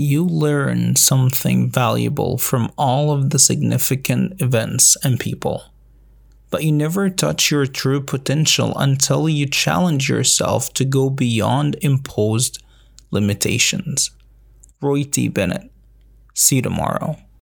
you learn something valuable from all of the significant events and people. But you never touch your true potential until you challenge yourself to go beyond imposed limitations. Roy T. Bennett. See you tomorrow.